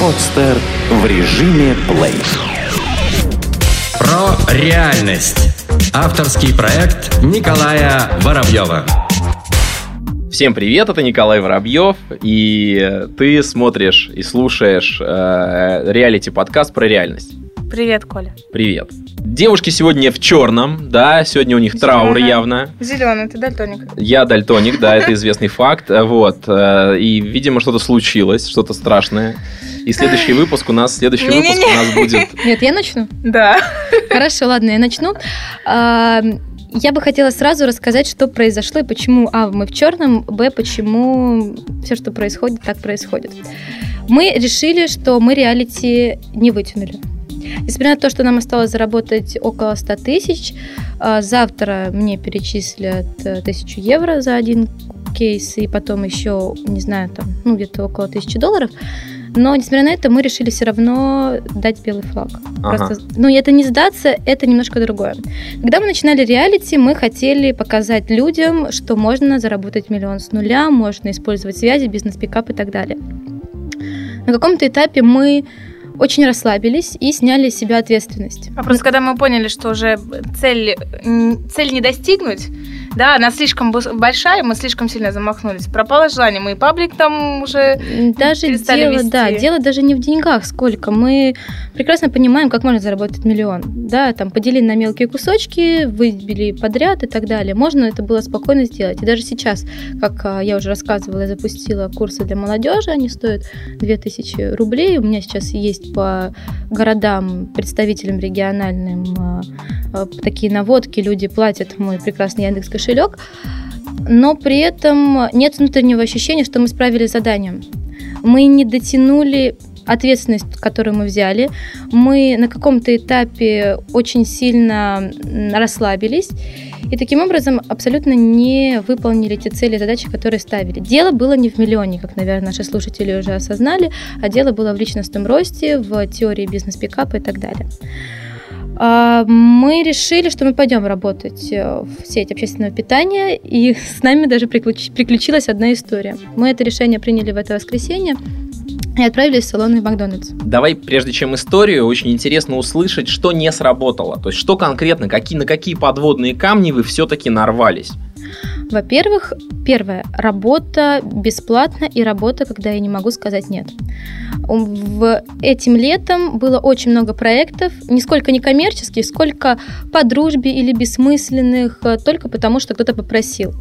Подстер в режиме плей. Про реальность. Авторский проект Николая Воробьева. Всем привет, это Николай Воробьев, и ты смотришь и слушаешь э, реалити-подкаст про реальность. Привет, Коля. Привет. Девушки сегодня в черном, да, сегодня у них траур Зелёная. явно. Зеленый, ты дальтоник. Я дальтоник, да, это известный факт, вот, э, и, видимо, что-то случилось, что-то страшное. И следующий выпуск у нас, следующий выпуск у нас будет... Нет, я начну. Да. Хорошо, ладно, я начну. Я бы хотела сразу рассказать, что произошло и почему, а, мы в черном, б, почему все, что происходит, так происходит. Мы решили, что мы реалити не вытянули. Несмотря на то, что нам осталось заработать около 100 тысяч, а, завтра мне перечислят э, 1000 евро за один кейс, и потом еще, не знаю, там, ну, где-то около 1000 долларов. Но, несмотря на это, мы решили все равно дать белый флаг. Ага. Просто, ну, это не сдаться, это немножко другое. Когда мы начинали реалити, мы хотели показать людям, что можно заработать миллион с нуля, можно использовать связи, бизнес-пикап и так далее. На каком-то этапе мы очень расслабились и сняли с себя ответственность. А просто когда мы поняли, что уже цель, цель не достигнуть, да, она слишком большая, мы слишком сильно замахнулись. Пропало желание, мы и паблик там уже... Даже перестали дело, вести. да, дело даже не в деньгах, сколько. Мы прекрасно понимаем, как можно заработать миллион. Да, там поделили на мелкие кусочки, выбили подряд и так далее. Можно это было спокойно сделать. И даже сейчас, как а, я уже рассказывала, я запустила курсы для молодежи, они стоят 2000 рублей. У меня сейчас есть по городам, представителям региональным а, а, такие наводки, люди платят мой прекрасный Яндекс кошелек. Но при этом нет внутреннего ощущения, что мы справились с заданием. Мы не дотянули ответственность, которую мы взяли. Мы на каком-то этапе очень сильно расслабились и таким образом абсолютно не выполнили те цели и задачи, которые ставили. Дело было не в миллионе, как, наверное, наши слушатели уже осознали, а дело было в личностном росте, в теории бизнес-пикапа и так далее. А, Мы решили, что мы пойдем работать э, в сеть общественного питания, и с нами даже приключ- приключилась одна история. Мы это решение приняли в это воскресенье и отправились в салон в Макдональдс. Давай, прежде чем историю, очень интересно услышать, что не сработало. То есть, что конкретно, какие, на какие подводные камни вы все-таки нарвались. Во-первых, первое, работа бесплатно и работа, когда я не могу сказать нет. В этим летом было очень много проектов, нисколько не коммерческих, сколько по дружбе или бессмысленных, э, только потому что кто-то попросил.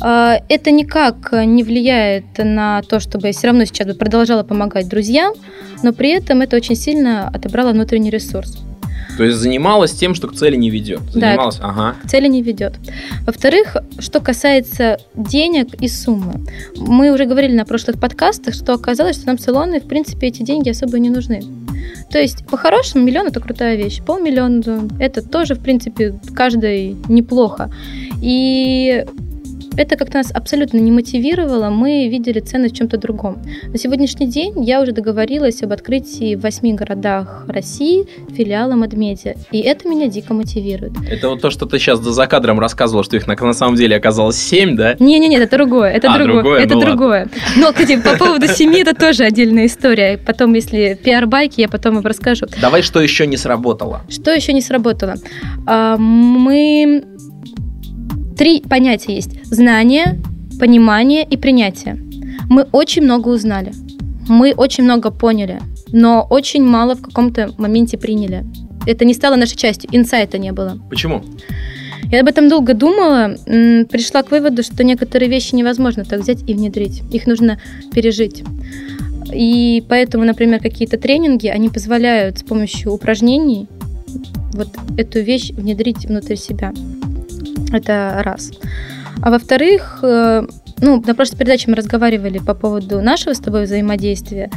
А, Это никак не влияет на то, чтобы я все равно сейчас бы продолжала помогать друзьям, но при этом это очень сильно отобрало внутренний ресурс. То есть занималась тем, что к цели не ведет. Да. Занималась, ага. К цели не ведет. Во-вторых, что касается денег и суммы. Мы уже говорили на прошлых подкастах, что оказалось, что нам салоны, в принципе, эти деньги особо не нужны. То есть, по-хорошему, миллион – это крутая вещь. Полмиллиона – это тоже, в принципе, каждой неплохо. И это как-то нас абсолютно не мотивировало, мы видели ценность в чем-то другом. На сегодняшний день я уже договорилась об открытии в восьми городах России филиала Медмедиа, и это меня дико мотивирует. Это вот то, что ты сейчас за кадром рассказывала, что их на, на самом деле оказалось 7, да? Не-не-не, это другое, это А, другое, другое? это Ну ладно. другое. Но, кстати, по поводу семьи это тоже отдельная история. Потом, если пиар-байки, я потом вам расскажу. Давай, что еще не сработало. Что еще не сработало? А, Мы... Три понятия есть. Знание, понимание и принятие. Мы очень много узнали. Мы очень много поняли, но очень мало в каком-то моменте приняли. Это не стало нашей частью, инсайта не было. Почему? Я об этом долго думала, пришла к выводу, что некоторые вещи невозможно так взять и внедрить. Их нужно пережить. И поэтому, например, какие-то тренинги, они позволяют с помощью упражнений вот эту вещь внедрить внутрь себя. Это раз. А во-вторых, э, ну, на прошлой передаче мы разговаривали по поводу нашего с тобой взаимодействия.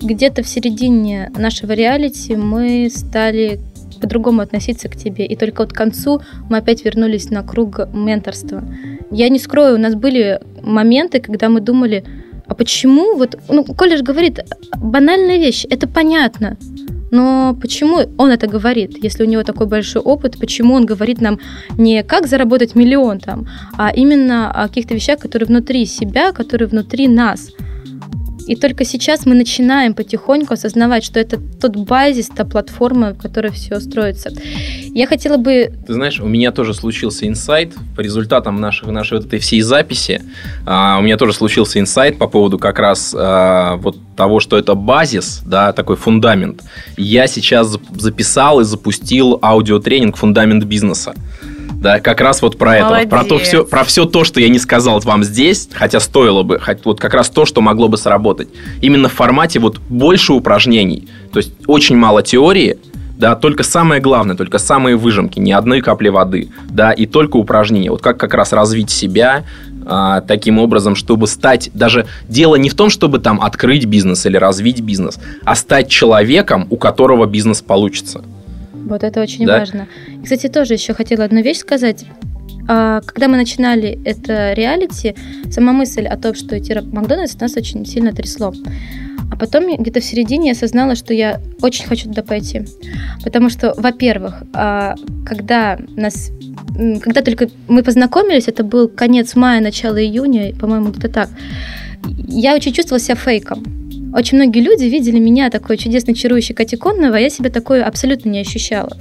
Где-то в середине нашего реалити мы стали по-другому относиться к тебе. И только вот к концу мы опять вернулись на круг менторства. Я не скрою, у нас были моменты, когда мы думали, а почему вот, ну, же говорит, банальная вещь, это понятно. Но почему он это говорит, если у него такой большой опыт, почему он говорит нам не как заработать миллион там, а именно о каких-то вещах, которые внутри себя, которые внутри нас – и только сейчас мы начинаем потихоньку осознавать, что это тот базис, та платформа, в которой все строится. Я хотела бы... Ты знаешь, у меня тоже случился инсайт по результатам наших, нашей вот этой всей записи. А, у меня тоже случился инсайт по поводу как раз а, вот того, что это базис, да, такой фундамент. Я сейчас записал и запустил аудиотренинг «Фундамент бизнеса» да, как раз вот про Молодец. это, про то все, про все то, что я не сказал вам здесь, хотя стоило бы, вот как раз то, что могло бы сработать. Именно в формате вот больше упражнений, то есть очень мало теории, да, только самое главное, только самые выжимки, ни одной капли воды, да, и только упражнения. Вот как как раз развить себя а, таким образом, чтобы стать, даже дело не в том, чтобы там открыть бизнес или развить бизнес, а стать человеком, у которого бизнес получится. Вот это очень да? важно. И, кстати, тоже еще хотела одну вещь сказать. А, когда мы начинали это реалити, сама мысль о том, что идти в Макдональдс, нас очень сильно трясло. А потом где-то в середине я осознала, что я очень хочу туда пойти. Потому что, во-первых, а, когда нас когда только мы познакомились, это был конец мая, начало июня, по-моему, где-то так, я очень чувствовала себя фейком. Очень многие люди видели меня такой чудесной, чарующей Кати Конновой, а я себя такой абсолютно не ощущала.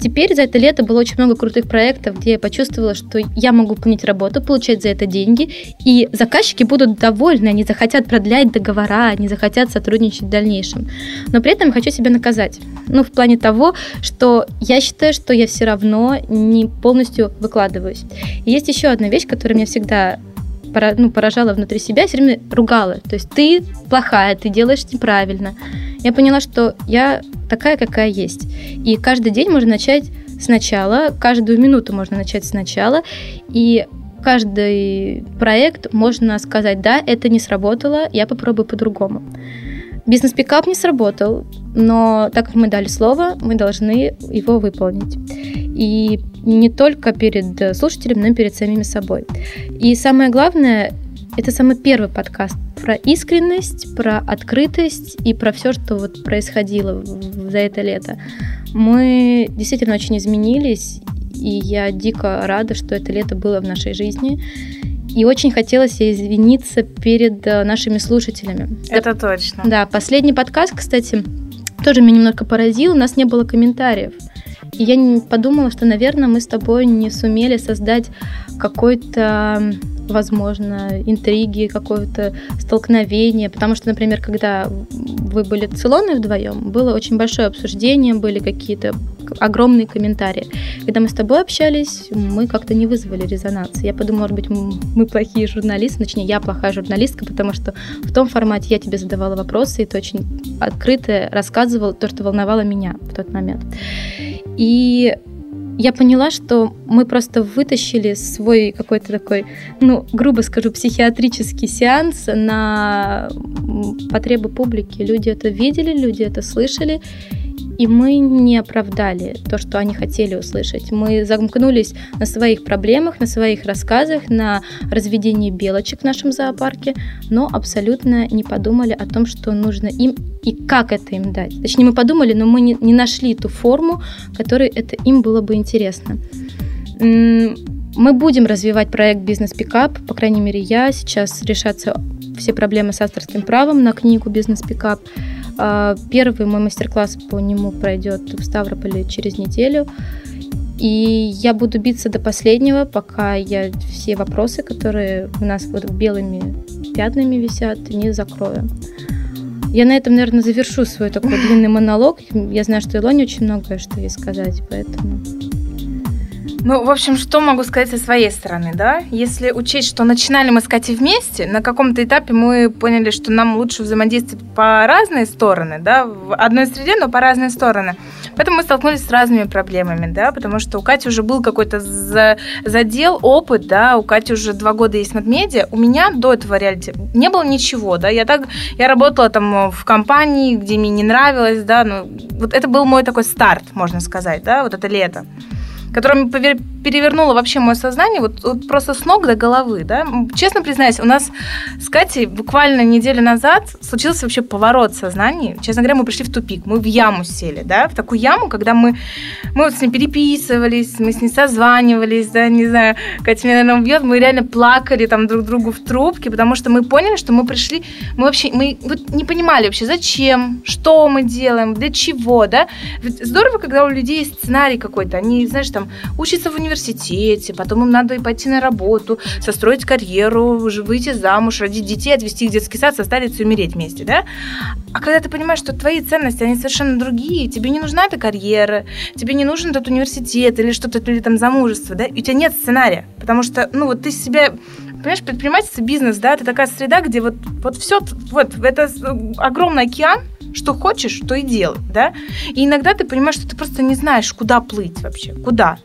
Теперь за это лето было очень много крутых проектов, где я почувствовала, что я могу выполнять работу, получать за это деньги, и заказчики будут довольны, они захотят продлять договора, они захотят сотрудничать в дальнейшем. Но при этом я хочу себя наказать. Ну, в плане того, что я считаю, что я все равно не полностью выкладываюсь. И есть еще одна вещь, которая меня всегда ну, поражала внутри себя, все время ругала. То есть ты плохая, ты делаешь неправильно. Я поняла, что я такая, какая есть. И каждый день можно начать сначала, каждую минуту можно начать сначала. И каждый проект можно сказать, да, это не сработало, я попробую по-другому. Бизнес-пикап не сработал, но так как мы дали слово, мы должны его выполнить. И не только перед слушателем, но и перед самими собой. И самое главное, это самый первый подкаст про искренность, про открытость и про все, что вот происходило за это лето. Мы действительно очень изменились, и я дико рада, что это лето было в нашей жизни. И очень хотелось извиниться перед э, нашими слушателями. Это точно. Да, последний подкаст, кстати, тоже меня немножко поразил. У нас не было комментариев. Я подумала, что, наверное, мы с тобой не сумели создать какой-то возможно, интриги, какое-то столкновение. Потому что, например, когда вы были Илоной вдвоем, было очень большое обсуждение, были какие-то огромные комментарии. Когда мы с тобой общались, мы как-то не вызвали резонанс. Я подумала, может быть, мы плохие журналисты, точнее, я плохая журналистка, потому что в том формате я тебе задавала вопросы, и ты очень открыто рассказывал то, что волновало меня в тот момент. И я поняла, что мы просто вытащили свой какой-то такой, ну, грубо скажу, психиатрический сеанс на потребы публики. Люди это видели, люди это слышали, и мы не оправдали то, что они хотели услышать. Мы замкнулись на своих проблемах, на своих рассказах, на разведении белочек в нашем зоопарке, но абсолютно не подумали о том, что нужно им и как это им дать. Точнее, мы подумали, но мы не, не нашли ту форму, которой это им было бы интересно. Мы будем развивать проект «Бизнес Пикап», по крайней мере, я. Сейчас решатся все проблемы с авторским правом на книгу «Бизнес Пикап». А, первый мой мастер-класс по нему пройдет в Ставрополе через неделю. И я буду биться до последнего, пока я все вопросы, которые у нас вот белыми пятнами висят, не закрою. Я на этом, наверное, завершу свой такой длинный монолог. Я знаю, что Илоне очень многое что ей сказать, поэтому... Ну, в общем, что могу сказать со своей стороны, да? Если учесть, что начинали мы с Катей вместе, на каком-то этапе мы поняли, что нам лучше взаимодействовать по разные стороны, да, в одной среде, но по разные стороны. Поэтому мы столкнулись с разными проблемами, да, потому что у Кати уже был какой-то за, задел, опыт, да, у Кати уже два года есть медиа, у меня до этого реалити не было ничего, да, я так, я работала там в компании, где мне не нравилось, да, ну, вот это был мой такой старт, можно сказать, да, вот это лето. Которая перевернула вообще мое сознание, вот, вот просто с ног до головы, да. Честно признаюсь, у нас с Катей буквально неделю назад случился вообще поворот сознания. Честно говоря, мы пришли в тупик, мы в яму сели, да, в такую яму, когда мы, мы вот с ней переписывались, мы с ней созванивались, да, не знаю, Катя меня, наверное, убьет, мы реально плакали там друг другу в трубке, потому что мы поняли, что мы пришли, мы вообще, мы вот не понимали вообще, зачем, что мы делаем, для чего, да. Ведь здорово, когда у людей есть сценарий какой-то, они, знаешь, там, учатся в университете, потом им надо пойти на работу, состроить карьеру, выйти замуж, родить детей, отвезти их в детский сад, состариться и умереть вместе, да. А когда ты понимаешь, что твои ценности, они совершенно другие, тебе не нужна эта карьера, тебе не нужен этот университет или что-то, или там замужество, да, и у тебя нет сценария, потому что, ну, вот ты себя понимаешь, предпринимательство, бизнес, да, это такая среда, где вот, вот все, вот, это огромный океан, что хочешь, то и делай, да, и иногда ты понимаешь, что ты просто не знаешь, куда плыть вообще, куда,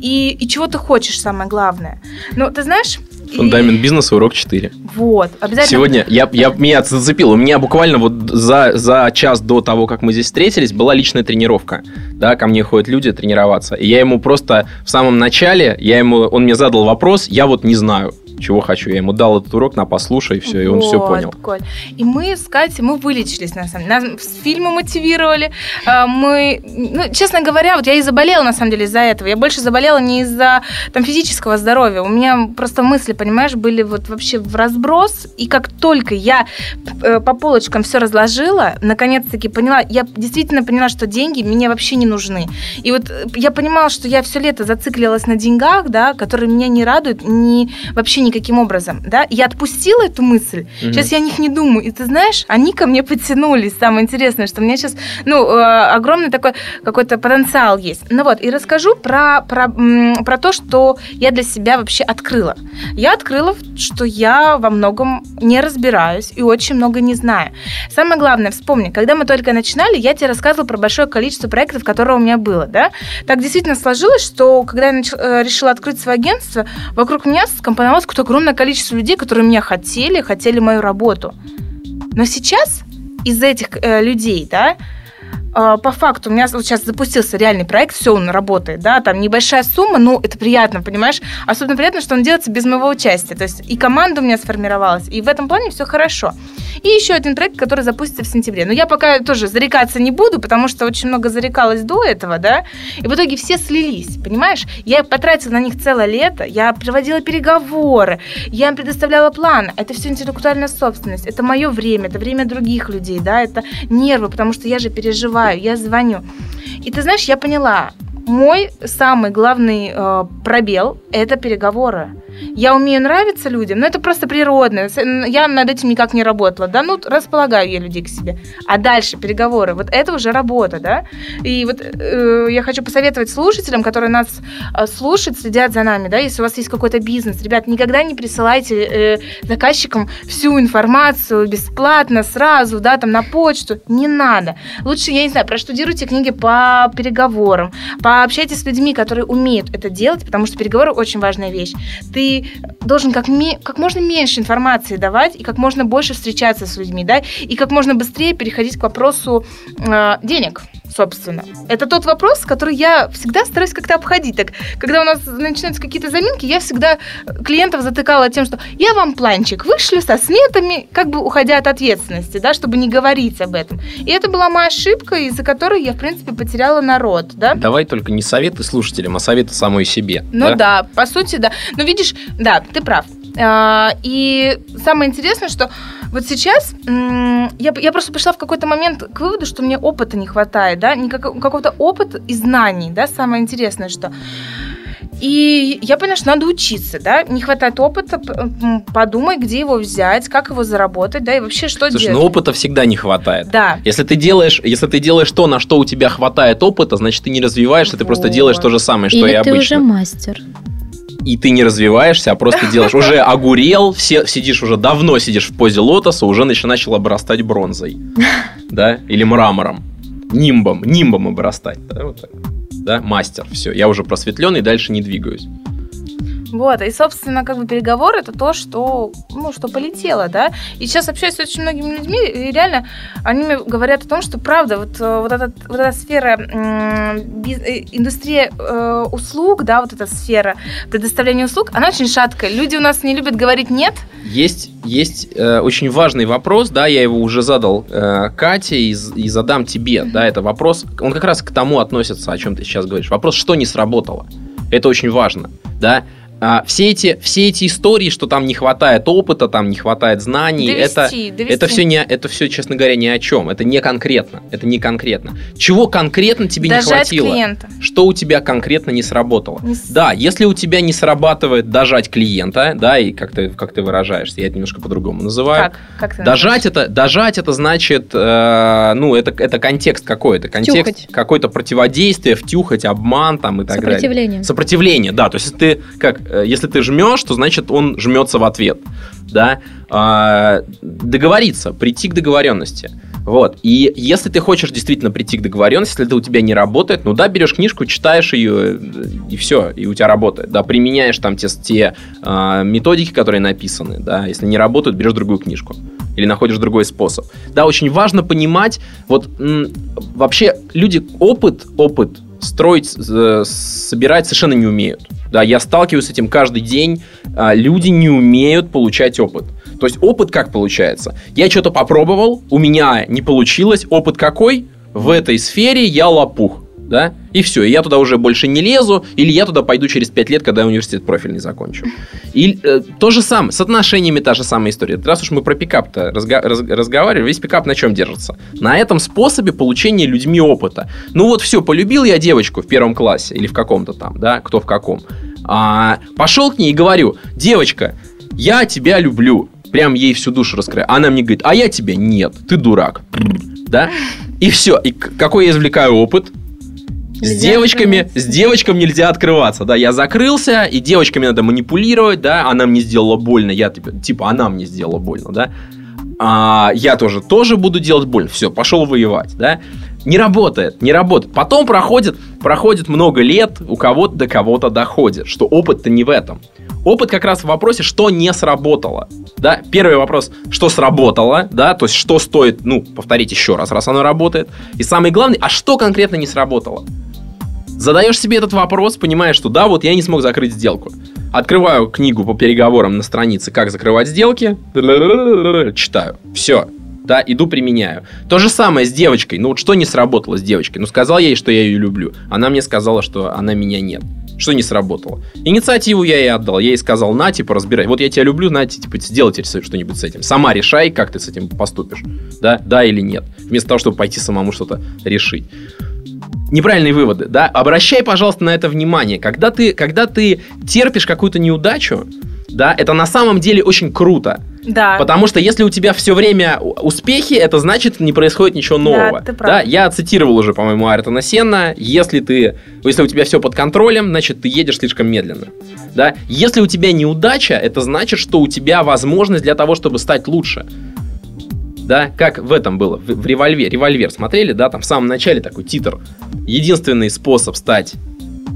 и, и чего ты хочешь, самое главное. Но ты знаешь, Фундамент бизнеса, урок 4. Вот, обязательно. Сегодня я, я, меня зацепил. У меня буквально вот за, за час до того, как мы здесь встретились, была личная тренировка. Да, ко мне ходят люди тренироваться. И я ему просто в самом начале, я ему, он мне задал вопрос, я вот не знаю чего хочу. Я ему дал этот урок на послушай, и все, и он все понял. Коль. И мы с Катей, мы вылечились, на самом деле. Нас с фильма мотивировали. А, мы, ну, честно говоря, вот я и заболела, на самом деле, из-за этого. Я больше заболела не из-за там, физического здоровья. У меня просто мысли, понимаешь, были вот вообще в разброс. И как только я э, по полочкам все разложила, наконец-таки поняла, я действительно поняла, что деньги мне вообще не нужны. И вот э, я понимала, что я все лето зациклилась на деньгах, да, которые меня не радуют, ни, вообще никаким образом, да, я отпустила эту мысль, угу. сейчас я о них не думаю, и ты знаешь, они ко мне потянулись, самое интересное, что у меня сейчас, ну, э, огромный такой какой-то потенциал есть. Ну вот, и расскажу про, про, про то, что я для себя вообще открыла. Я открыла, что я во многом не разбираюсь и очень много не знаю. Самое главное, вспомни, когда мы только начинали, я тебе рассказывала про большое количество проектов, которые у меня было, да, так действительно сложилось, что когда я нач... Э, решила открыть свое агентство, вокруг меня скомпоновалось какое-то огромное количество людей, которые меня хотели, хотели мою работу. Но сейчас из этих э, людей, да, а, по факту у меня сейчас запустился реальный проект, все, он работает, да, там небольшая сумма, но это приятно, понимаешь? Особенно приятно, что он делается без моего участия. То есть и команда у меня сформировалась, и в этом плане все хорошо. И еще один проект, который запустится в сентябре. Но я пока тоже зарекаться не буду, потому что очень много зарекалась до этого, да, и в итоге все слились, понимаешь? Я потратила на них целое лето, я проводила переговоры, я им предоставляла план. Это все интеллектуальная собственность, это мое время, это время других людей, да, это нервы, потому что я же переживаю, я звоню. И ты знаешь, я поняла, мой самый главный э, пробел – это переговоры. Я умею нравиться людям, но это просто природно. Я над этим никак не работала. Да, ну, располагаю я людей к себе. А дальше переговоры. Вот это уже работа, да? И вот э, я хочу посоветовать слушателям, которые нас э, слушают, следят за нами, да, если у вас есть какой-то бизнес, ребят, никогда не присылайте э, заказчикам всю информацию бесплатно, сразу, да, там на почту. Не надо. Лучше, я не знаю, проштудируйте книги по переговорам, пообщайтесь с людьми, которые умеют это делать, потому что переговоры очень важная вещь. Ты должен как, ми- как можно меньше информации давать и как можно больше встречаться с людьми, да, и как можно быстрее переходить к вопросу э, денег собственно. Это тот вопрос, который я всегда стараюсь как-то обходить. Так, когда у нас начинаются какие-то заминки, я всегда клиентов затыкала тем, что я вам планчик вышлю со сметами, как бы уходя от ответственности, да, чтобы не говорить об этом. И это была моя ошибка, из-за которой я, в принципе, потеряла народ, да. Давай только не советы слушателям, а советы самой себе. Ну да, да по сути, да. Но видишь, да, ты прав. А, и самое интересное, что вот сейчас я, я просто пришла в какой-то момент к выводу, что мне опыта не хватает, да, никак, какого-то опыта и знаний, да, самое интересное, что... И я поняла, что надо учиться, да, не хватает опыта, подумай, где его взять, как его заработать, да, и вообще что Слушай, делать. ну опыта всегда не хватает. Да. Если ты делаешь, если ты делаешь то, на что у тебя хватает опыта, значит, ты не развиваешься, вот. ты просто делаешь то же самое, что Или и обычно. ты уже мастер и ты не развиваешься, а просто делаешь. Уже огурел, все, сидишь уже давно сидишь в позе лотоса, уже начал обрастать бронзой. Да? Или мрамором. Нимбом. Нимбом обрастать. Да, вот так. да? Мастер. Все. Я уже просветленный, дальше не двигаюсь. Вот, и, собственно, как бы переговоры это то, что, ну, что полетело, да. И сейчас общаюсь с очень многими людьми, и реально они мне говорят о том, что правда, вот, э, вот, эта, вот эта сфера, э, индустрия э, услуг, да, вот эта сфера предоставления услуг, она очень шаткая. Люди у нас не любят говорить «нет». Есть, есть э, очень важный вопрос, да, я его уже задал э, Кате и, и задам тебе, mm-hmm. да, это вопрос, он как раз к тому относится, о чем ты сейчас говоришь. Вопрос, что не сработало. Это очень важно, да. А, все, эти, все эти истории, что там не хватает опыта, там не хватает знаний, довести, это, довести. это, все не, это все, честно говоря, ни о чем. Это не конкретно. Это не конкретно. Чего конкретно тебе Дожать не хватило? клиента. Что у тебя конкретно не сработало? Не... Да, если у тебя не срабатывает дожать клиента, да, и как ты, как ты выражаешься, я это немножко по-другому называю. Как? как ты дожать это, дожать это значит, э, ну, это, это контекст какой-то. Контекст какой-то противодействие, втюхать, обман там и так Сопротивление. далее. Сопротивление. Да, то есть ты как если ты жмешь, то значит он жмется в ответ. Да? А, договориться, прийти к договоренности. Вот. И если ты хочешь действительно прийти к договоренности, если это у тебя не работает, ну да, берешь книжку, читаешь ее, и все, и у тебя работает. Да, применяешь там те, те э, методики, которые написаны, да, если не работают, берешь другую книжку. Или находишь другой способ. Да, очень важно понимать, вот м, вообще люди опыт, опыт строить, э, собирать совершенно не умеют. Да, я сталкиваюсь с этим каждый день. А, люди не умеют получать опыт. То есть опыт как получается? Я что-то попробовал, у меня не получилось. Опыт какой? В этой сфере я лопух да, и все, и я туда уже больше не лезу, или я туда пойду через 5 лет, когда я университет профильный закончу. И э, то же самое, с отношениями та же самая история. Раз уж мы про пикап-то разга- раз- разговаривали, весь пикап на чем держится? На этом способе получения людьми опыта. Ну вот все, полюбил я девочку в первом классе, или в каком-то там, да, кто в каком. А, пошел к ней и говорю, девочка, я тебя люблю, прям ей всю душу раскрываю. Она мне говорит, а я тебя нет, ты дурак. Да? И все. И какой я извлекаю опыт? С девочками, с девочками нельзя открываться, да, я закрылся, и девочками надо манипулировать, да, она мне сделала больно, я типа, типа она мне сделала больно, да, а, я тоже, тоже буду делать больно, все, пошел воевать, да, не работает, не работает. Потом проходит, проходит много лет, у кого-то до кого-то доходит, что опыт-то не в этом. Опыт как раз в вопросе, что не сработало. Да? Первый вопрос, что сработало, да, то есть что стоит, ну, повторить еще раз, раз оно работает. И самый главный, а что конкретно не сработало? Задаешь себе этот вопрос, понимаешь, что да, вот я не смог закрыть сделку. Открываю книгу по переговорам на странице «Как закрывать сделки», читаю. Все, да, иду применяю. То же самое с девочкой. Ну вот что не сработало с девочкой? Ну сказал я ей, что я ее люблю. Она мне сказала, что она меня нет. Что не сработало? Инициативу я ей отдал. Я ей сказал, на, типа, разбирай. Вот я тебя люблю, на, типа, сделайте что-нибудь с этим. Сама решай, как ты с этим поступишь. Да, да или нет. Вместо того, чтобы пойти самому что-то решить неправильные выводы, да, обращай, пожалуйста, на это внимание. Когда ты, когда ты терпишь какую-то неудачу, да, это на самом деле очень круто. Да. Потому что если у тебя все время успехи, это значит не происходит ничего нового. Да, ты прав. да я цитировал уже, по-моему, Айртона Сенна. Если ты, если у тебя все под контролем, значит ты едешь слишком медленно. Да? Если у тебя неудача, это значит, что у тебя возможность для того, чтобы стать лучше да, как в этом было, в, в револьвер, револьвер смотрели, да, там в самом начале такой титр. Единственный способ стать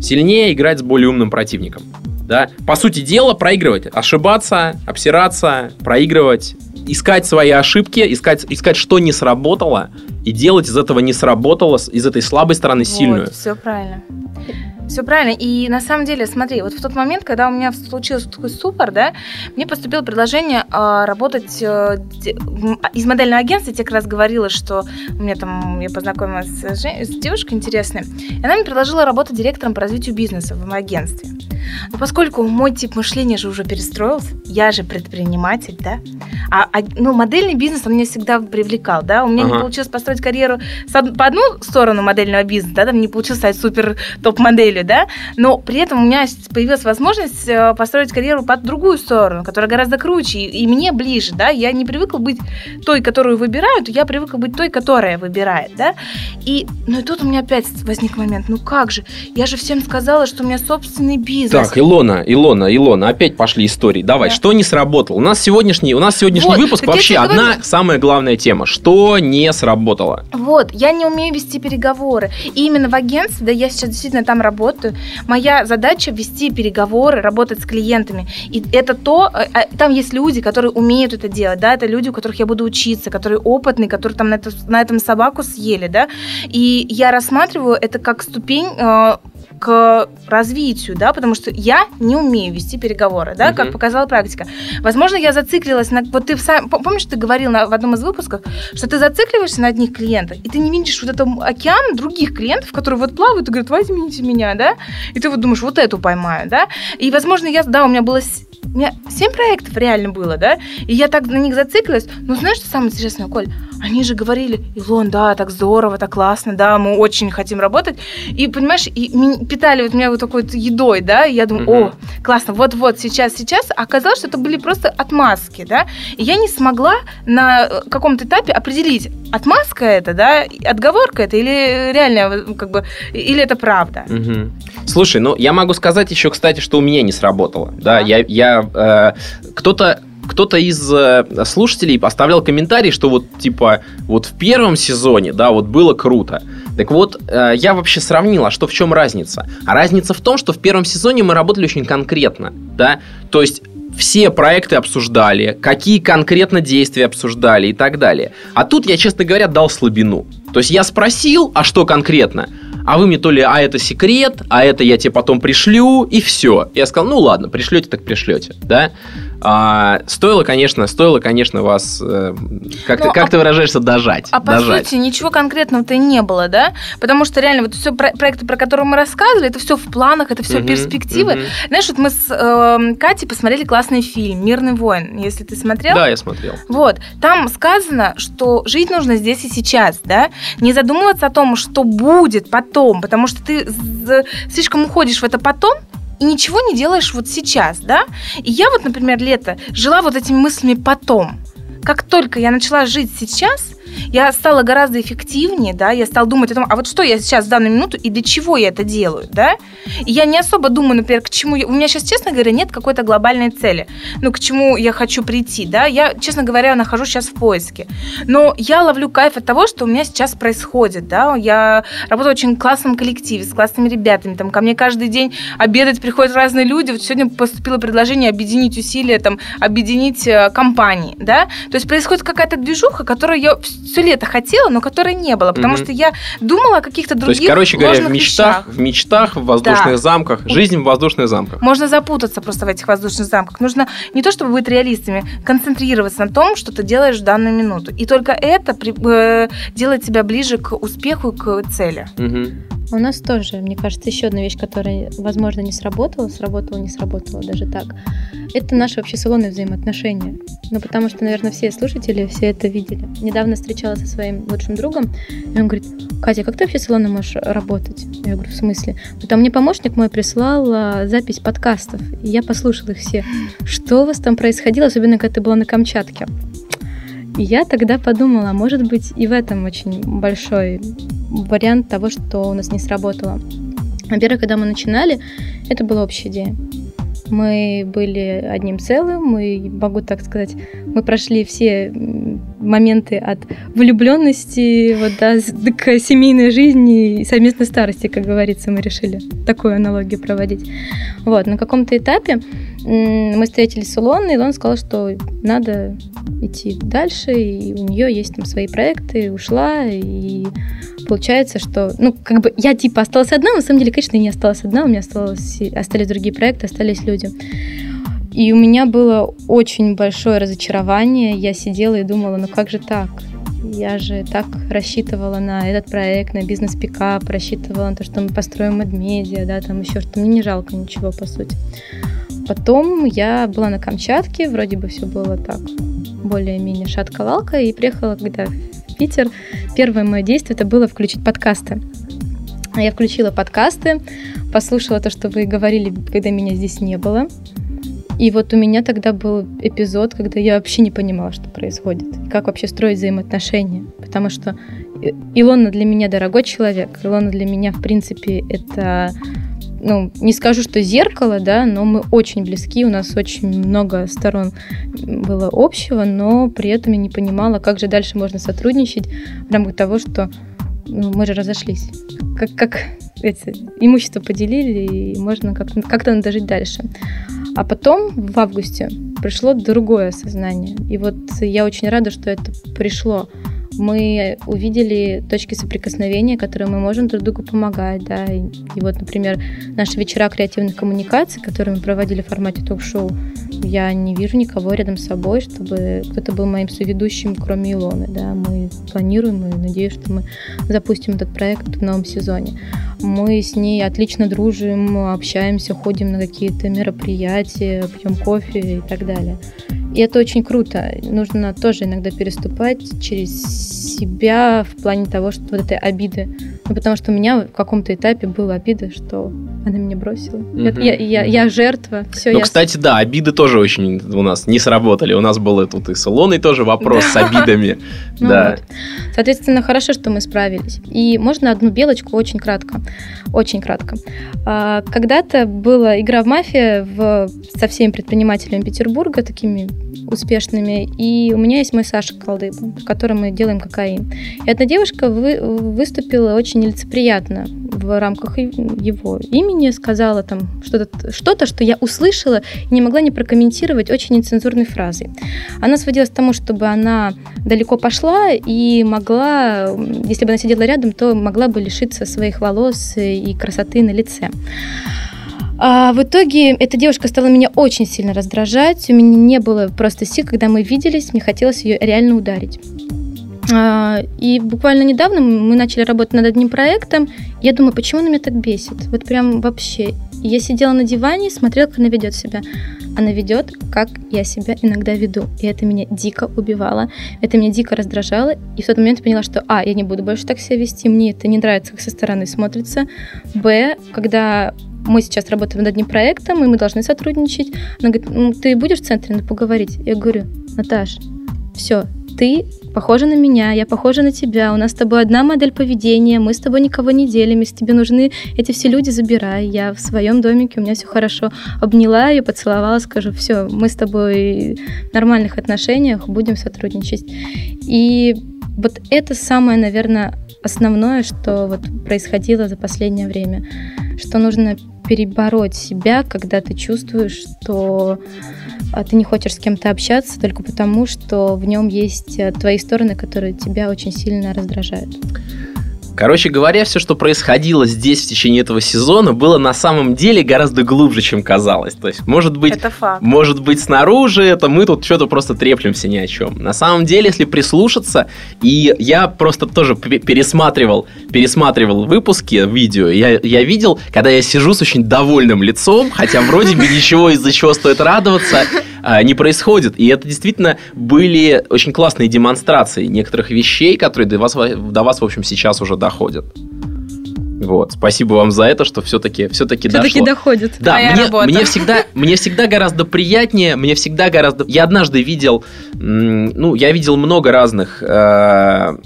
сильнее играть с более умным противником. Да? По сути дела, проигрывать, ошибаться, обсираться, проигрывать, искать свои ошибки, искать, искать, что не сработало, и делать из этого не сработало, из этой слабой стороны сильную. Вот, все правильно. Все правильно. И на самом деле, смотри, вот в тот момент, когда у меня случился такой супер, да, мне поступило предложение э, работать э, из модельного агентства. Я тебе как раз говорила, что у меня там, я познакомилась с, с девушкой интересной, и она мне предложила работать директором по развитию бизнеса в агентстве. Но поскольку мой тип мышления же уже перестроился, я же предприниматель, да, а, а ну, модельный бизнес он меня всегда привлекал, да, у меня ага. не получилось построить карьеру по одну сторону модельного бизнеса, да, там не получилось стать супер топ-моделью, да, но при этом у меня появилась возможность э, построить карьеру по другую сторону, которая гораздо круче и, и мне ближе, да, я не привыкла быть той, которую выбирают, я привыкла быть той, которая выбирает, да, и, ну и тут у меня опять возник момент, ну как же, я же всем сказала, что у меня собственный бизнес, Так, Илона, Илона, Илона, опять пошли истории. Давай, Да. что не сработало? У нас сегодняшний, у нас сегодняшний Вот, выпуск вообще одна говорю. самая главная тема. Что не сработало? Вот, я не умею вести переговоры. И именно в агентстве, да, я сейчас действительно там работаю, моя задача вести переговоры, работать с клиентами. И это то, э, э, там есть люди, которые умеют это делать, да, это люди, у которых я буду учиться, которые опытные, которые там на, это- на этом собаку съели, да. И я рассматриваю это как ступень э, к развитию, да, потому что я не умею вести переговоры, да, как Мгм. показала практика. Возможно, я зациклилась на... Вот ты сам... Помнишь, ты говорил на- в одном из выпусков, что ты зацикливаешься на одних клиентах, и ты не видишь вот этот океан других клиентов, которые вот плавают и говорят, возьмите меня, да? И ты вот думаешь, вот эту поймаю, да? И, возможно, я... Да, у меня было... У меня семь проектов реально было, да? И я так на них зациклилась. Но знаешь, что самое интересное, Коль? Они же говорили, Илон, да, так здорово, так классно, да, мы очень хотим работать. И, понимаешь, и питали вот меня вот такой вот едой, да, и я думаю, Мгм. о, классно, вот-вот, сейчас, сейчас. А оказалось, что это были просто отмазки, да. И я не смогла на э, каком-то этапе определить, отмазка это, да, отговорка это или реально, э, как бы, или это правда. Мгм. Слушай, ну я могу сказать еще, кстати, что у меня не сработало. Да, Да. я, я э, кто-то кто-то из э, слушателей оставлял комментарий, что вот типа вот в первом сезоне, да, вот было круто. Так вот, э, я вообще сравнил, а что в чем разница? А разница в том, что в первом сезоне мы работали очень конкретно, да, то есть все проекты обсуждали, какие конкретно действия обсуждали и так далее. А тут я, честно говоря, дал слабину. То есть я спросил, а что конкретно? А вы мне то ли, а это секрет, а это я тебе потом пришлю, и все. Я сказал, ну ладно, пришлете, так пришлете, да? А, стоило, конечно, стоило, конечно, вас, э, как, Ну, ты, как а- ты выражаешься, дожать. А по дожать. сути ничего конкретного-то не было, да? Потому что реально вот все проекты, про которые мы рассказывали, это все в планах, это все Мгм, перспективы. мгм. Знаешь, вот мы с эм, Катей посмотрели классный фильм «Мирный воин», если ты смотрел. Да, я смотрел. Вот, там сказано, что жить нужно здесь и сейчас, да, не задумываться о том, что будет потом, потому что ты слишком уходишь в это потом, и ничего не делаешь вот сейчас, да. И я вот, например, лето жила вот этими мыслями потом. Как только я начала жить сейчас, я стала гораздо эффективнее, да, я стала думать о том, а вот что я сейчас в данную минуту и для чего я это делаю, да. И я не особо думаю, например, к чему... я- У меня сейчас, честно говоря, нет какой-то глобальной цели, ну, к чему я хочу прийти, да. Я, честно говоря, нахожусь сейчас в поиске. Но я ловлю кайф от того, что у меня сейчас происходит, да. Я работаю в очень классном коллективе, с классными ребятами, там, ко мне каждый день обедать приходят разные люди. Вот сегодня поступило предложение объединить усилия, там, объединить э, компании, да. То есть происходит какая-то движуха, которую я все лето хотела, но которой не было, потому Мгм. что я думала о каких-то То других есть, короче говоря, в мечтах, вещах. в мечтах, в воздушных Да. замках, жизнь в воздушных замках. Можно запутаться просто в этих воздушных замках. Нужно не то, чтобы быть реалистами, концентрироваться на том, что ты делаешь в данную минуту. И только это при- э, делает тебя ближе к успеху, к цели. Мгм. У нас тоже, мне кажется, еще одна вещь, которая, возможно, не сработала, сработала, не сработала, даже так. Это наши вообще салонные взаимоотношения. Ну, потому что, наверное, все слушатели все это видели. Недавно встречалась со своим лучшим другом, и он говорит, Катя, как ты вообще салонно можешь работать? Я говорю, в смысле? Там мне помощник мой прислал а, запись подкастов, и я послушала их все. Что у вас там происходило, особенно когда ты была на Камчатке? Я тогда подумала, может быть, и в этом очень большой вариант того, что у нас не сработало. Во-первых, когда мы начинали, это была общая идея. Мы были одним целым, мы, могу так сказать, мы прошли все моменты от влюбленности вот, да, к семейной жизни и совместной старости, как говорится, мы решили такую аналогию проводить. Вот, на каком-то этапе мы встретились с Илоной, и он сказал, что надо идти дальше, и у нее есть там свои проекты, ушла, и получается, что, ну, как бы я типа осталась одна, но на самом деле, конечно, я не осталась одна, у меня осталось, остались другие проекты, остались люди. И у меня было очень большое разочарование, я сидела и думала, ну как же так? Я же так рассчитывала на этот проект, на бизнес-пикап, рассчитывала на то, что мы построим медиа, да, там еще что-то. Мне не жалко ничего, по сути. Потом я была на Камчатке, вроде бы все было так более-менее шатка-валка, и приехала, когда в Питер, первое мое действие это было включить подкасты. Я включила подкасты, послушала то, что вы говорили, когда меня здесь не было. И вот у меня тогда был эпизод, когда я вообще не понимала, что происходит, как вообще строить взаимоотношения. Потому что И- Илона для меня дорогой человек. Илона для меня, в принципе, это ну, не скажу, что зеркало, да, но мы очень близки, у нас очень много сторон было общего, но при этом я не понимала, как же дальше можно сотрудничать в рамках того, что ну, мы же разошлись. Как, как эти, имущество поделили, и можно как-то, как-то надо жить дальше. А потом, в августе, пришло другое осознание. И вот я очень рада, что это пришло мы увидели точки соприкосновения, которые мы можем друг другу помогать, да, и, и вот, например, наши вечера креативных коммуникаций, которые мы проводили в формате ток-шоу, я не вижу никого рядом с собой, чтобы кто-то был моим соведущим, кроме Илоны, да, мы планируем и надеюсь, что мы запустим этот проект в новом сезоне. Мы с ней отлично дружим, общаемся, ходим на какие-то мероприятия, пьем кофе и так далее. И это очень круто. Нужно тоже иногда переступать через себя в плане того, что вот этой обиды. Ну, потому что у меня в каком-то этапе была обида, что она меня бросила. Угу. Я, я, я жертва. Все, ну, я... кстати, да, обиды тоже очень у нас не сработали. У нас был тут и с Илоной тоже вопрос с обидами. Ну да. Соответственно, хорошо, что мы справились. И можно одну белочку очень кратко. Очень кратко. А, когда-то была игра в мафия в, со всеми предпринимателями Петербурга, такими успешными. И у меня есть мой Саша Колдыба, в котором мы делаем кокаин. И одна девушка вы, выступила очень нелицеприятно в рамках его имени, сказала там что-то, что-то, что я услышала и не могла не прокомментировать очень нецензурной фразой. Она сводилась к тому, чтобы она далеко пошла и могла, если бы она сидела рядом, то могла бы лишиться своих волос и красоты на лице. А в итоге эта девушка стала меня очень сильно раздражать. У меня не было просто сил, когда мы виделись, мне хотелось ее реально ударить. А, и буквально недавно мы начали работать над одним проектом. Я думаю, почему она меня так бесит? Вот прям вообще. Я сидела на диване и смотрела, как она ведет себя. Она ведет, как я себя иногда веду. И это меня дико убивало. Это меня дико раздражало. И в тот момент поняла, что А, я не буду больше так себя вести. Мне это не нравится, как со стороны смотрится. Б, когда мы сейчас работаем над одним проектом, и мы должны сотрудничать. Она говорит, ну, ты будешь в центре надо поговорить? Я говорю, Наташ, все, ты похожа на меня, я похожа на тебя, у нас с тобой одна модель поведения, мы с тобой никого не делим, если тебе нужны эти все люди, забирай, я в своем домике, у меня все хорошо. Обняла ее, поцеловала, скажу, все, мы с тобой в нормальных отношениях, будем сотрудничать. И вот это самое, наверное, основное, что вот происходило за последнее время, что нужно перебороть себя, когда ты чувствуешь, что а, ты не хочешь с кем-то общаться только потому, что в нем есть э, твои стороны, которые тебя очень сильно раздражают. Короче говоря, все, что происходило здесь в течение этого сезона, было на самом деле гораздо глубже, чем казалось. То есть, может быть, это факт. может быть, снаружи это мы тут что-то просто треплемся ни о чем. На самом деле, если прислушаться, и я просто тоже пересматривал, пересматривал выпуски видео, я, я видел, когда я сижу с очень довольным лицом, хотя вроде бы ничего из-за чего стоит радоваться, не происходит. И это действительно были очень классные демонстрации некоторых вещей, которые до вас, до вас в общем, сейчас уже доходят. Вот, спасибо вам за это, что все-таки все-таки все-таки доходит. Да, Моя мне, работа. мне всегда мне всегда гораздо приятнее, мне всегда гораздо. Я однажды видел, ну, я видел много разных э,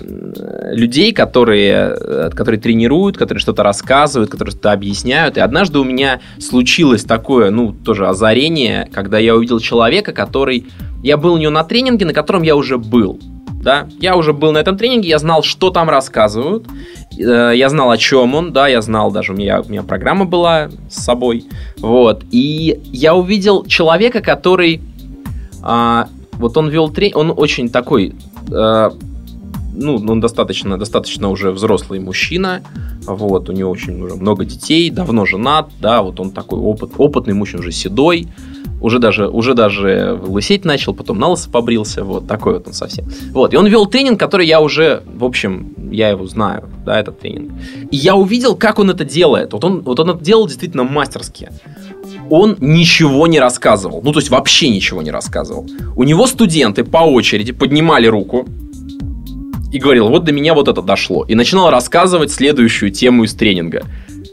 людей, которые, э, которые тренируют, которые что-то рассказывают, которые что-то объясняют. И однажды у меня случилось такое, ну, тоже озарение, когда я увидел человека, который, я был у него на тренинге, на котором я уже был да, я уже был на этом тренинге, я знал, что там рассказывают, э, я знал, о чем он, да, я знал, даже у меня, у меня программа была с собой, вот, и я увидел человека, который, а, вот он вел тренинг, он очень такой, а, ну, он достаточно, достаточно уже взрослый мужчина, вот, у него очень много детей, давно женат, да, вот он такой опыт, опытный мужчина, уже седой, уже даже, уже даже лысеть начал, потом на лысо побрился, вот такой вот он совсем. Вот, и он вел тренинг, который я уже, в общем, я его знаю, да, этот тренинг. И я увидел, как он это делает. Вот он, вот он это делал действительно мастерски. Он ничего не рассказывал, ну то есть вообще ничего не рассказывал. У него студенты по очереди поднимали руку, и говорил, вот до меня вот это дошло. И начинал рассказывать следующую тему из тренинга.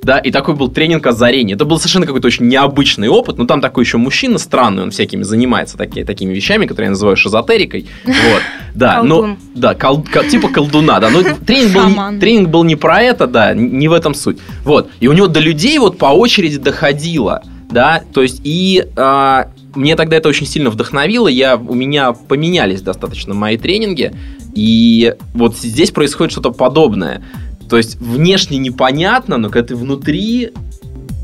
да, и такой был тренинг озарения. Это был совершенно какой-то очень необычный опыт, но там такой еще мужчина странный, он всякими занимается такие, такими вещами, которые я называю шизотерикой. Вот, да, но, да, кол- ко- типа колдуна, да, но тренинг был, тренинг был не про это, да, не в этом суть. Вот, и у него до людей вот по очереди доходило, да, то есть и а, мне тогда это очень сильно вдохновило, я, у меня поменялись достаточно мои тренинги, и вот здесь происходит что-то подобное. То есть внешне непонятно, но когда ты внутри,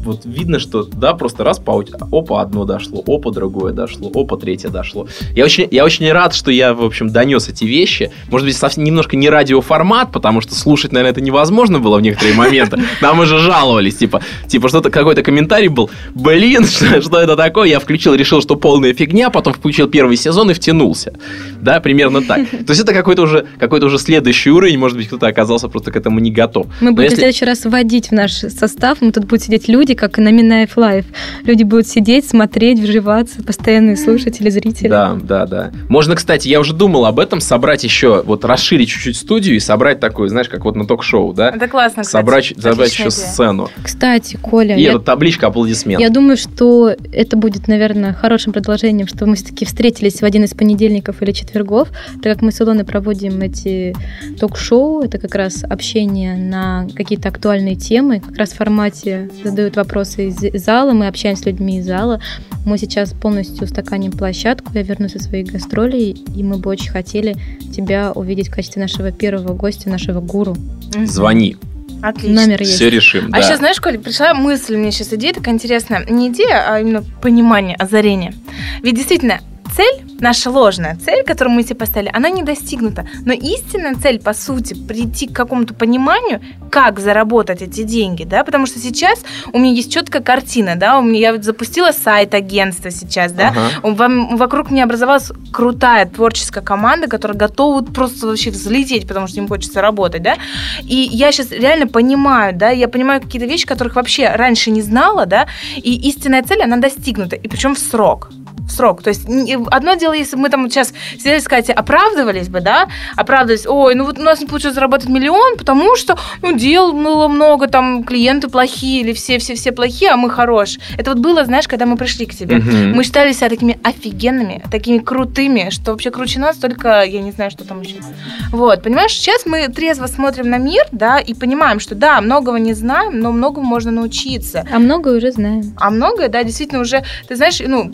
вот видно, что да, просто раз по опа, одно дошло, опа, другое дошло, опа, третье дошло. Я очень, я очень рад, что я, в общем, донес эти вещи. Может быть, совсем немножко не радиоформат, потому что слушать, наверное, это невозможно было в некоторые моменты. Нам уже жаловались, типа, типа что-то, какой-то комментарий был, блин, что, что это такое? Я включил, решил, что полная фигня, потом включил первый сезон и втянулся. Да, примерно так. То есть это какой-то уже, какой-то уже следующий уровень, может быть, кто-то оказался просто к этому не готов. Мы Но будем если- в следующий раз вводить в наш состав, мы тут будут сидеть люди, как на Минаев Live. Люди будут сидеть, смотреть, вживаться, постоянные слушатели, зрители. Да, да, да. Можно, кстати, я уже думал об этом, собрать еще, вот расширить чуть-чуть студию и собрать такую, знаешь, как вот на ток-шоу, да? Это классно, кстати. Собрать, собрать еще идея. сцену. Кстати, Коля, И я, эта табличка аплодисмент. я думаю, что это будет, наверное, хорошим продолжением, что мы все-таки встретились в один из понедельников или четвергов, так как мы с Илоной проводим эти ток-шоу, это как раз общение на какие-то актуальные темы, как раз в формате задают вопросы из зала, мы общаемся с людьми из зала. Мы сейчас полностью устаканим площадку, я вернусь со своих гастролей, и мы бы очень хотели тебя увидеть в качестве нашего первого гостя, нашего гуру. Звони, Отлично. Номер есть. все решим. А да. сейчас, знаешь, Коль, пришла мысль, мне сейчас идея такая интересная. Не идея, а именно понимание, озарение. Ведь действительно, цель, наша ложная цель, которую мы себе поставили, она не достигнута. Но истинная цель, по сути, прийти к какому-то пониманию, как заработать эти деньги, да, потому что сейчас у меня есть четкая картина, да, у меня я вот запустила сайт агентства сейчас, да, Ага. Вокруг меня образовалась крутая творческая команда, которая готова просто вообще взлететь, потому что им хочется работать, да. И я сейчас реально понимаю, да, я понимаю какие-то вещи, которых вообще раньше не знала, да, и истинная цель, она достигнута, и причем в срок в срок. То есть одно дело, если бы мы там сейчас сидели с Катей, оправдывались бы, да, оправдывались, ой, ну вот у нас не получилось заработать миллион, потому что, ну, дел было много, там, клиенты плохие, или все-все-все плохие, а мы хорошие. Это вот было, знаешь, когда мы пришли к тебе. Мгм. Мы считали себя такими офигенными, такими крутыми, что вообще круче нас, только я не знаю, что там еще. Вот, понимаешь, сейчас мы трезво смотрим на мир, да, и понимаем, что да, многого не знаем, но многому можно научиться. А многое уже знаем. А многое, да, действительно уже, ты знаешь, ну,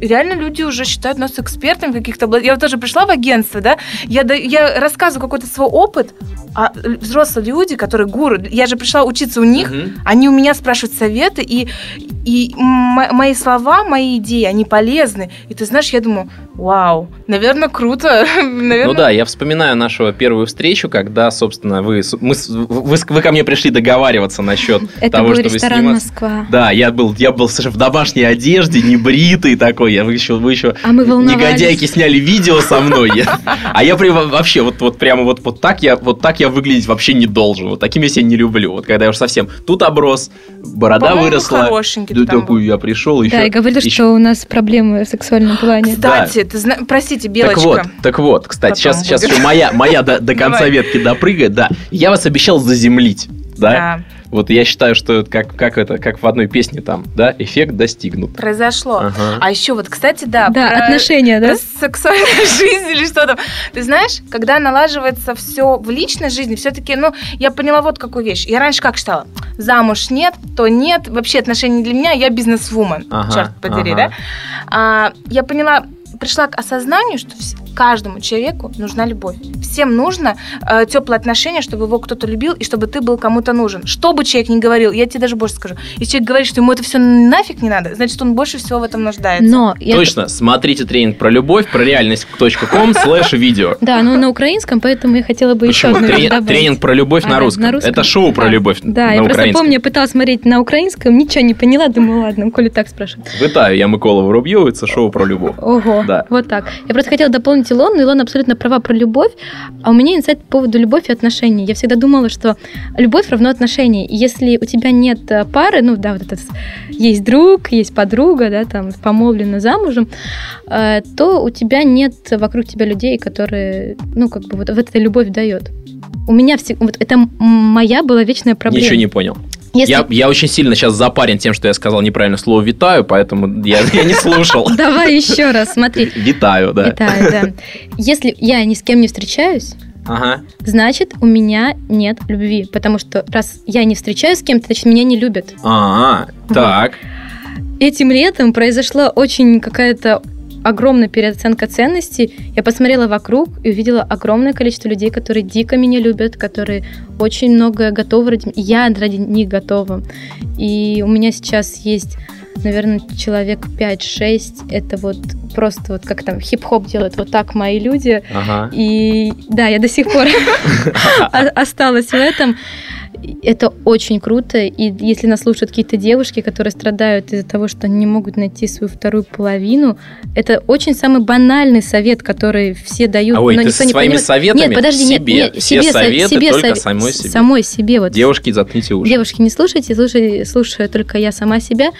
реально люди уже считают нас экспертами каких-то... Я вот тоже пришла в агентство, да, я, да, я рассказываю какой-то свой опыт, а взрослые люди, которые гуру, я же пришла учиться у них, Мгм. они у меня спрашивают советы, и, и мои слова, мои идеи, они полезны. И ты знаешь, я думаю, вау, наверное, круто. наверное, Ну да, я вспоминаю нашу первую встречу, когда, собственно, вы, мы, вы, вы ко мне пришли договариваться насчет Это того, был чтобы ресторан сниматься. Москва. Да, я был, я был в домашней одежде, не бритый такой. Я, вы еще, вы еще А мы негодяйки сняли видео со мной. А я вообще вот, вот прямо вот, вот так я вот так я выглядеть вообще не должен. Вот таким я себя не люблю. Вот когда я уже совсем тут оброс, борода по-моему, выросла. хорошенький Да, ты там такую был. я пришел еще. Да, и говорили, еще- что у нас проблемы в сексуальном плане. Кстати, ты зна- простите, Белочка. Так вот, так вот, кстати, Потом сейчас, сейчас будет. еще моя, моя до, до конца Давай. ветки допрыгает, да. Я вас обещал заземлить, да? Да, Вот я считаю, что это как, как это, как в одной песне там, да, эффект достигнут. произошло. Ага. А еще вот, кстати, да, Да, про- отношения, да? про сексуальную жизнь или что там. Ты знаешь, когда налаживается все в личной жизни, все-таки, ну, я поняла вот какую вещь. Я раньше как считала? Замуж нет, то нет, вообще отношения не для меня, я бизнес-вумен, Ага, черт подери, ага. да? А, я поняла, пришла к осознанию, что каждому человеку нужна любовь. Всем нужно э, теплое отношение, чтобы его кто-то любил и чтобы ты был кому-то нужен. Что бы человек ни говорил, я тебе даже больше скажу. Если человек говорит, что ему это все нафиг не надо, значит, он больше всего в этом нуждается. Но я- Точно, смотрите тренинг про любовь, про реальность.ком слэш видео. Да, ну на украинском, поэтому я хотела бы еще. Тренинг про любовь А, на русском. Это шоу про любовь Да, на я просто украинском. помню, я пыталась смотреть на украинском, ничего не поняла, думаю, ладно, коли так спрашивают. Витаю, я Микола Воробьев, это шоу про любовь. Ого, Да. вот так. Я просто хотела дополнить Илону, Илона абсолютно права про любовь, а у меня инсайт по поводу любовь и отношений. Я всегда думала, что любовь равно отношения. И если у тебя нет э, пары, ну да, вот этот есть друг, есть подруга, да, там помолвлена замужем, э, то у тебя нет вокруг тебя людей, которые, ну, как бы вот, вот эта любовь дает. У меня все, вот это моя была вечная проблема. Ничего не понял. Если... Я, я очень сильно сейчас запарен тем, что я сказал неправильно слово «витаю», поэтому я, я не слушал. Давай еще раз, смотри. Витаю, да. Витаю, да. Если я ни с кем не встречаюсь, Ага. значит, у меня нет любви. Потому что раз я не встречаюсь с кем-то, значит, меня не любят. А, так. Этим летом произошла очень какая-то огромная переоценка ценностей. Я посмотрела вокруг и увидела огромное количество людей, которые дико меня любят, которые очень многое готовы ради меня. Я ради них готова. И у меня сейчас есть, наверное, человек 5-6. Это вот просто вот как там хип-хоп делают вот так мои люди. Ага. И да, я до сих пор осталась в этом. Это очень круто. И если нас слушают какие-то девушки, которые страдают из-за того, что не могут найти свою вторую половину, это очень самый банальный совет, который все дают. А ой, но ты никто не своими понимает. советами Нет, подожди, нет, себе. нет, Все себе, со- советы себе только сове- самой себе. Самой себе. Вот. Девушки, заткните уши. Девушки, не слушайте, слушай, слушаю только я сама себя.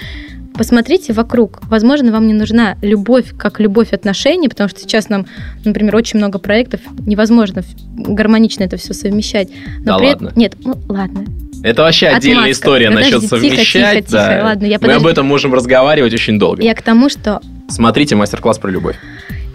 Посмотрите вокруг. Возможно, вам не нужна любовь, как любовь отношений, потому что сейчас нам, например, очень много проектов, невозможно гармонично это все совмещать. Да при ладно. Нет, ну ладно. Это вообще отдельная Отмазка. история Подожди, насчет тихо, совмещать. тихо, да. тихо. Ладно, я Мы подожди. об этом можем разговаривать очень долго. Я к тому, что Смотрите мастер-класс про любовь.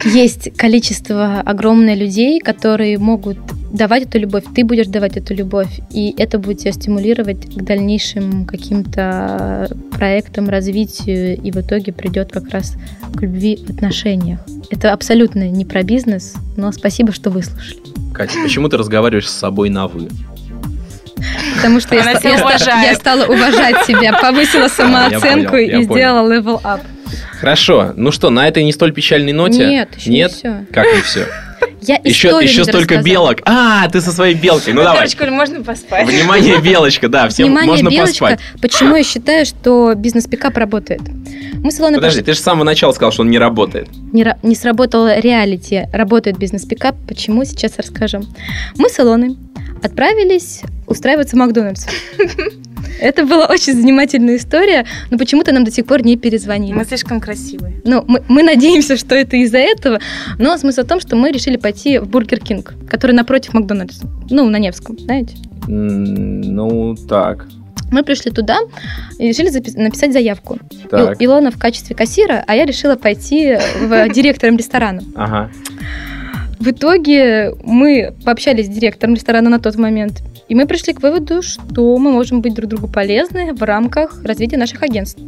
есть количество огромное людей, которые могут давать эту любовь, ты будешь давать эту любовь, и это будет тебя стимулировать к дальнейшим каким-то проектам, развитию, и в итоге придет как раз к любви в отношениях. Это абсолютно не про бизнес, но спасибо, что выслушали. Катя, почему ты разговариваешь с собой на «вы»? Потому что я, ста- я ста- я стала уважать себя, повысила самооценку понял, я и понял. сделала level up. Хорошо. Ну что, на этой не столь печальной ноте? Нет, еще Нет? не все. Как не все? Я Еще, еще столько рассказала. белок. А, ты со своей белкой. Ну давай. Девочка, можно поспать? Внимание, белочка, да, всем Внимание, можно белочка, поспать. почему я считаю, что бизнес-пикап работает? Мы с Илоной Подожди, пошли- ты же с самого начала сказал, что он не работает. не, не сработало реалити, работает бизнес-пикап. Почему? Сейчас расскажем. Мы с Илоной отправились устраиваться в Макдональдс. Это была очень занимательная история, но почему-то нам до сих пор не перезвонили. Мы слишком красивые. Ну, мы, мы надеемся, что это из-за этого, но смысл в том, что мы решили пойти в Бургер Кинг, который напротив Макдональдса, ну, на Невском, знаете. Ну, так. Мы пришли туда и решили запис- написать заявку. Так. Ил- Илона в качестве кассира, а я решила пойти в директором ресторана. Ага. В итоге мы пообщались с директором ресторана на тот момент, и мы пришли к выводу, что мы можем быть друг другу полезны в рамках развития наших агентств.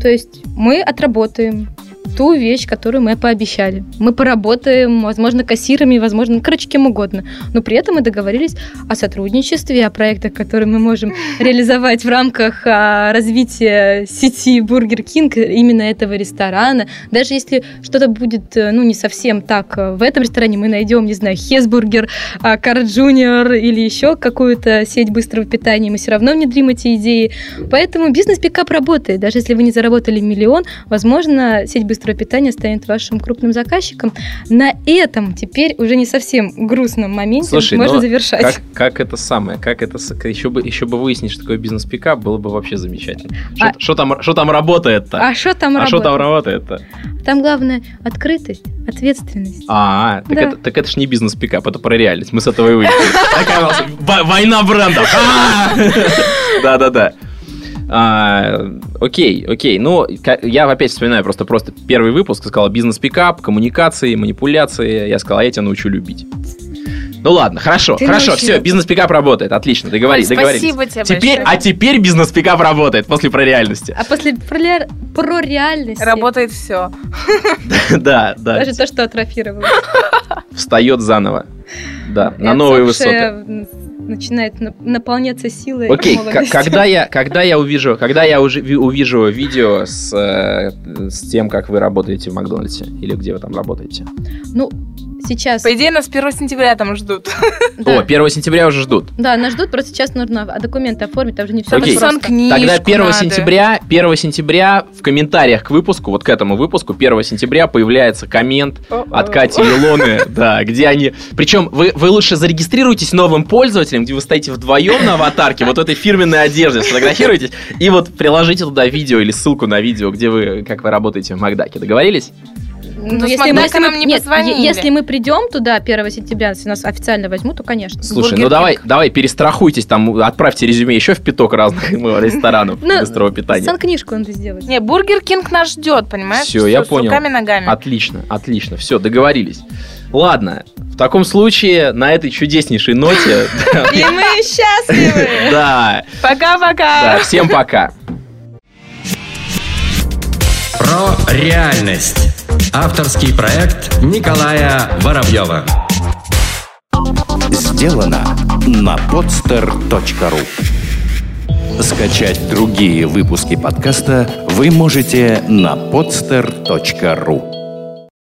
То есть мы отработаем ту вещь, которую мы пообещали. Мы поработаем, возможно, кассирами, возможно, короче, кем угодно. Но при этом мы договорились о сотрудничестве, о проектах, которые мы можем реализовать в рамках а, развития сети Бургер Кинг, именно этого ресторана. Даже если что-то будет, э, ну, не совсем так э, в этом ресторане, мы найдем, не знаю, Хесбургер, а, Карл Джуниор или еще какую-то сеть быстрого питания, мы все равно внедрим эти идеи. Поэтому бизнес-пикап работает. Даже если вы не заработали миллион, возможно, сеть быстрого питания станет вашим крупным заказчиком. На этом теперь уже не совсем грустном моменте Слушай, можно но завершать. Как, как это самое, как это, еще бы, еще бы выяснить, что такое бизнес-пикап, было бы вообще замечательно. Что А- там, что там работает-то? А что там А что там работает? работает-то? Там главное открытость, ответственность. А, так, Да. это, так это ж не бизнес-пикап, это про реальность. Мы с этого и вышли. Война брендов. Да-да-да. А, Окей, окей. Ну, я опять вспоминаю просто просто первый выпуск. Сказал бизнес-пикап, коммуникации, манипуляции. Я сказал, а я тебя научу любить. Ну ладно, хорошо, Ты хорошо, научил. все, бизнес-пикап работает, отлично, договорились, Ой, договорились. спасибо тебе Теперь, большое. а теперь бизнес-пикап работает после про реальности. А после про, про реальность Работает все. Да, да, даже то, что атрофировалось. встает заново. Да, на новые высоты. Начинает на- наполняться силой Окей, когда я, когда я увижу, когда я уже ви- увижу видео с, э, с тем, как вы работаете в Макдональдсе или где вы там работаете. Ну, сейчас... По идее, нас 1 сентября там ждут. да. О, 1 сентября уже ждут. Да, нас ждут, просто сейчас нужно а, документы оформить, там же не все Окей. Сон книжку Тогда 1 надо. сентября, 1 сентября в комментариях к выпуску, вот к этому выпуску, 1 сентября появляется коммент от Кати и Илоны, да, где они... Причем вы, вы лучше зарегистрируйтесь новым пользователем, где вы стоите вдвоем на аватарке, вот в этой фирменной одежде, сфотографируйтесь, и вот приложите туда видео или ссылку на видео, где вы, как вы работаете в Макдаке. Договорились? Ну, если смотри, мы, если нам мы- не нет, позвонили. если мы придем туда 1 сентября, если нас официально возьмут, то конечно. Слушай, Бургер ну давай, давай, перестрахуйтесь, там отправьте резюме еще в пяток разных ну, ресторанов Ну, быстрого питания. Санкнижку надо сделать. Не, Бургер Кинг нас ждет, понимаешь? Всё, я С понял. руками-ногами. Отлично, отлично, все, договорились. Ладно, в таком случае на этой чудеснейшей ноте, И мы счастливы. да, да, Пока-пока. всем пока. Про реальность. Авторский проект Николая Воробьева. Сделано на podster.ru Скачать другие выпуски подкаста вы можете на podster.ru